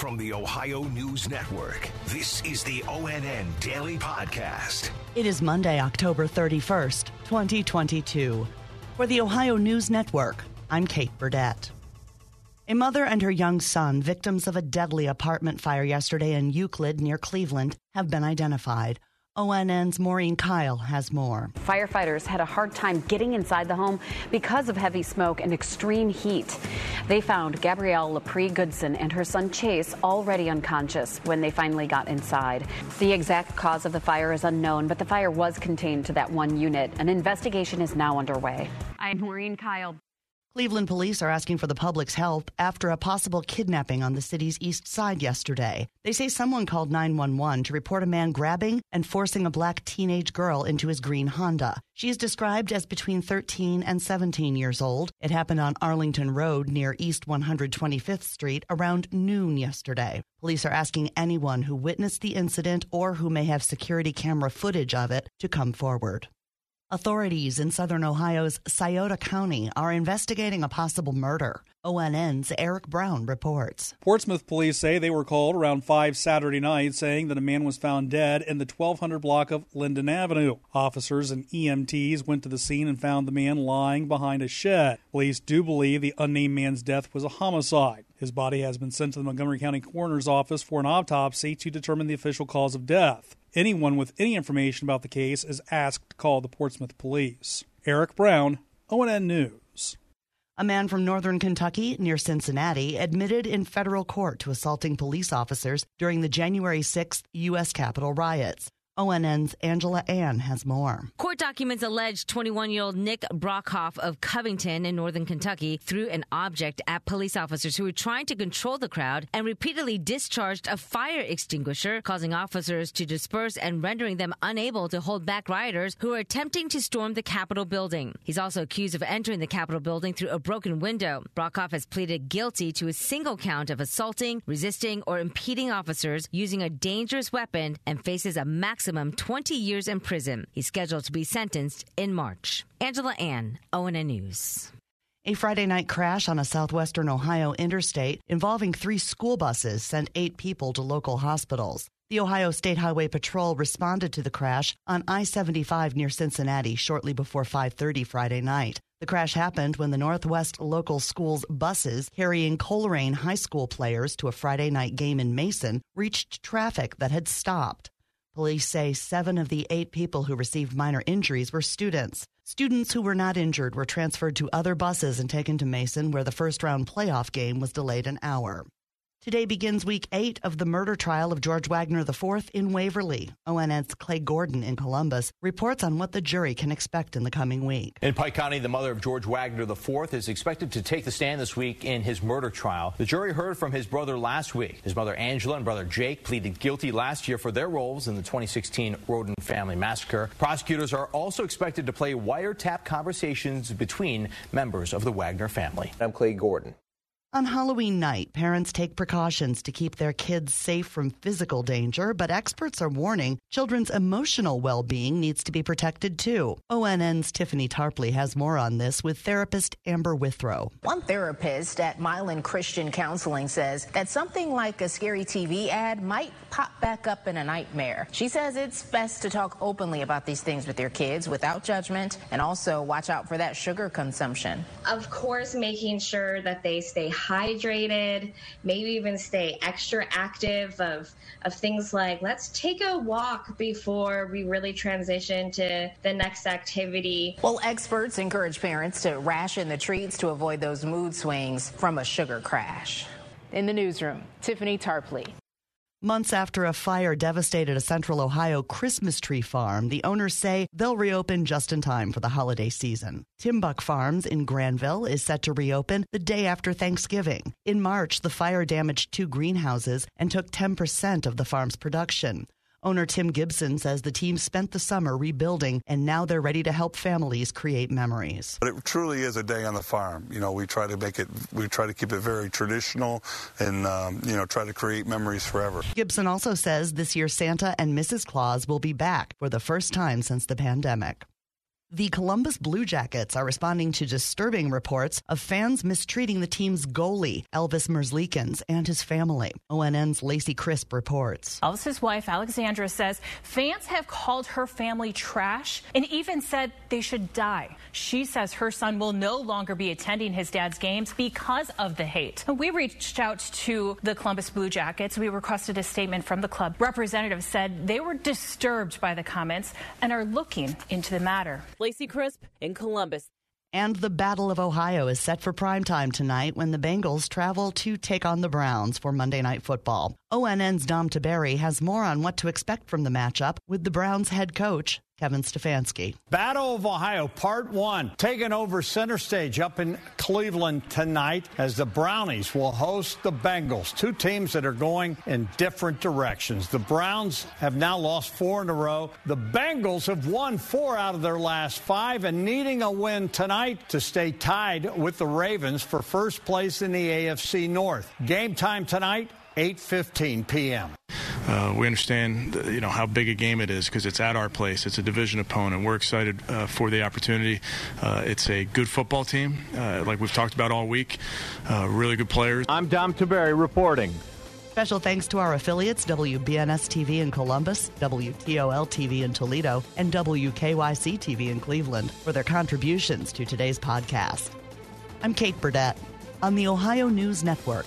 From the Ohio News Network, this is the ONN Daily Podcast. It is Monday, October 31st, 2022. For the Ohio News Network, I'm Kate Burdett. A mother and her young son, victims of a deadly apartment fire yesterday in Euclid near Cleveland, have been identified. ONN's Maureen Kyle has more. Firefighters had a hard time getting inside the home because of heavy smoke and extreme heat. They found Gabrielle Lepre Goodson and her son Chase already unconscious when they finally got inside. The exact cause of the fire is unknown, but the fire was contained to that one unit. An investigation is now underway. I'm Maureen Kyle. Cleveland police are asking for the public's help after a possible kidnapping on the city's east side yesterday. They say someone called 911 to report a man grabbing and forcing a black teenage girl into his green Honda. She is described as between 13 and 17 years old. It happened on Arlington Road near East 125th Street around noon yesterday. Police are asking anyone who witnessed the incident or who may have security camera footage of it to come forward. Authorities in southern Ohio's Scioto County are investigating a possible murder. ONN's Eric Brown reports. Portsmouth police say they were called around 5 Saturday night saying that a man was found dead in the 1200 block of Linden Avenue. Officers and EMTs went to the scene and found the man lying behind a shed. Police do believe the unnamed man's death was a homicide. His body has been sent to the Montgomery County Coroner's Office for an autopsy to determine the official cause of death. Anyone with any information about the case is asked to call the Portsmouth Police. Eric Brown, ONN News. A man from northern Kentucky near Cincinnati admitted in federal court to assaulting police officers during the January 6th U.S. Capitol riots. ONN's Angela Ann has more. Court documents allege 21 year old Nick Brockhoff of Covington in northern Kentucky threw an object at police officers who were trying to control the crowd and repeatedly discharged a fire extinguisher, causing officers to disperse and rendering them unable to hold back rioters who were attempting to storm the Capitol building. He's also accused of entering the Capitol building through a broken window. Brockhoff has pleaded guilty to a single count of assaulting, resisting, or impeding officers using a dangerous weapon and faces a maximum maximum 20 years in prison. He's scheduled to be sentenced in March. Angela Ann, ONN News. A Friday night crash on a southwestern Ohio interstate involving three school buses sent eight people to local hospitals. The Ohio State Highway Patrol responded to the crash on I-75 near Cincinnati shortly before 5:30 Friday night. The crash happened when the Northwest local schools buses carrying Colerain High School players to a Friday night game in Mason reached traffic that had stopped. Police say seven of the eight people who received minor injuries were students. Students who were not injured were transferred to other buses and taken to Mason, where the first round playoff game was delayed an hour. Today begins week eight of the murder trial of George Wagner IV in Waverly. ONN's Clay Gordon in Columbus reports on what the jury can expect in the coming week. In Pike County, the mother of George Wagner IV is expected to take the stand this week in his murder trial. The jury heard from his brother last week. His mother Angela and brother Jake pleaded guilty last year for their roles in the 2016 Rhoden family massacre. Prosecutors are also expected to play wiretap conversations between members of the Wagner family. I'm Clay Gordon. On Halloween night, parents take precautions to keep their kids safe from physical danger, but experts are warning children's emotional well being needs to be protected too. ONN's Tiffany Tarpley has more on this with therapist Amber Withrow. One therapist at Milan Christian Counseling says that something like a scary TV ad might pop back up in a nightmare. She says it's best to talk openly about these things with your kids without judgment and also watch out for that sugar consumption. Of course, making sure that they stay hydrated, maybe even stay extra active of of things like let's take a walk before we really transition to the next activity. Well, experts encourage parents to ration the treats to avoid those mood swings from a sugar crash. In the newsroom, Tiffany Tarpley. Months after a fire devastated a central Ohio Christmas tree farm, the owners say they'll reopen just in time for the holiday season. Timbuk Farms in Granville is set to reopen the day after Thanksgiving. In March, the fire damaged two greenhouses and took 10% of the farm's production. Owner Tim Gibson says the team spent the summer rebuilding and now they're ready to help families create memories. But it truly is a day on the farm. You know, we try to make it, we try to keep it very traditional and, um, you know, try to create memories forever. Gibson also says this year Santa and Mrs. Claus will be back for the first time since the pandemic. The Columbus Blue Jackets are responding to disturbing reports of fans mistreating the team's goalie, Elvis Merzlikins, and his family. ONN's Lacey Crisp reports. Elvis's wife, Alexandra, says fans have called her family trash and even said they should die. She says her son will no longer be attending his dad's games because of the hate. We reached out to the Columbus Blue Jackets. We requested a statement from the club. Representatives said they were disturbed by the comments and are looking into the matter. Lacey Crisp in Columbus. And the Battle of Ohio is set for prime time tonight when the Bengals travel to take on the Browns for Monday Night Football. ONN's Dom Tiberi has more on what to expect from the matchup with the Browns head coach, Kevin Stefanski. Battle of Ohio, part one, taking over center stage up in Cleveland tonight as the Brownies will host the Bengals, two teams that are going in different directions. The Browns have now lost four in a row. The Bengals have won four out of their last five and needing a win tonight to stay tied with the Ravens for first place in the AFC North. Game time tonight, 8:15 p.m. Uh, we understand, you know, how big a game it is because it's at our place. It's a division opponent. We're excited uh, for the opportunity. Uh, it's a good football team, uh, like we've talked about all week. Uh, really good players. I'm Dom Tiberi reporting. Special thanks to our affiliates WBNS TV in Columbus, WTOL TV in Toledo, and WKYC TV in Cleveland for their contributions to today's podcast. I'm Kate Burdett on the Ohio News Network.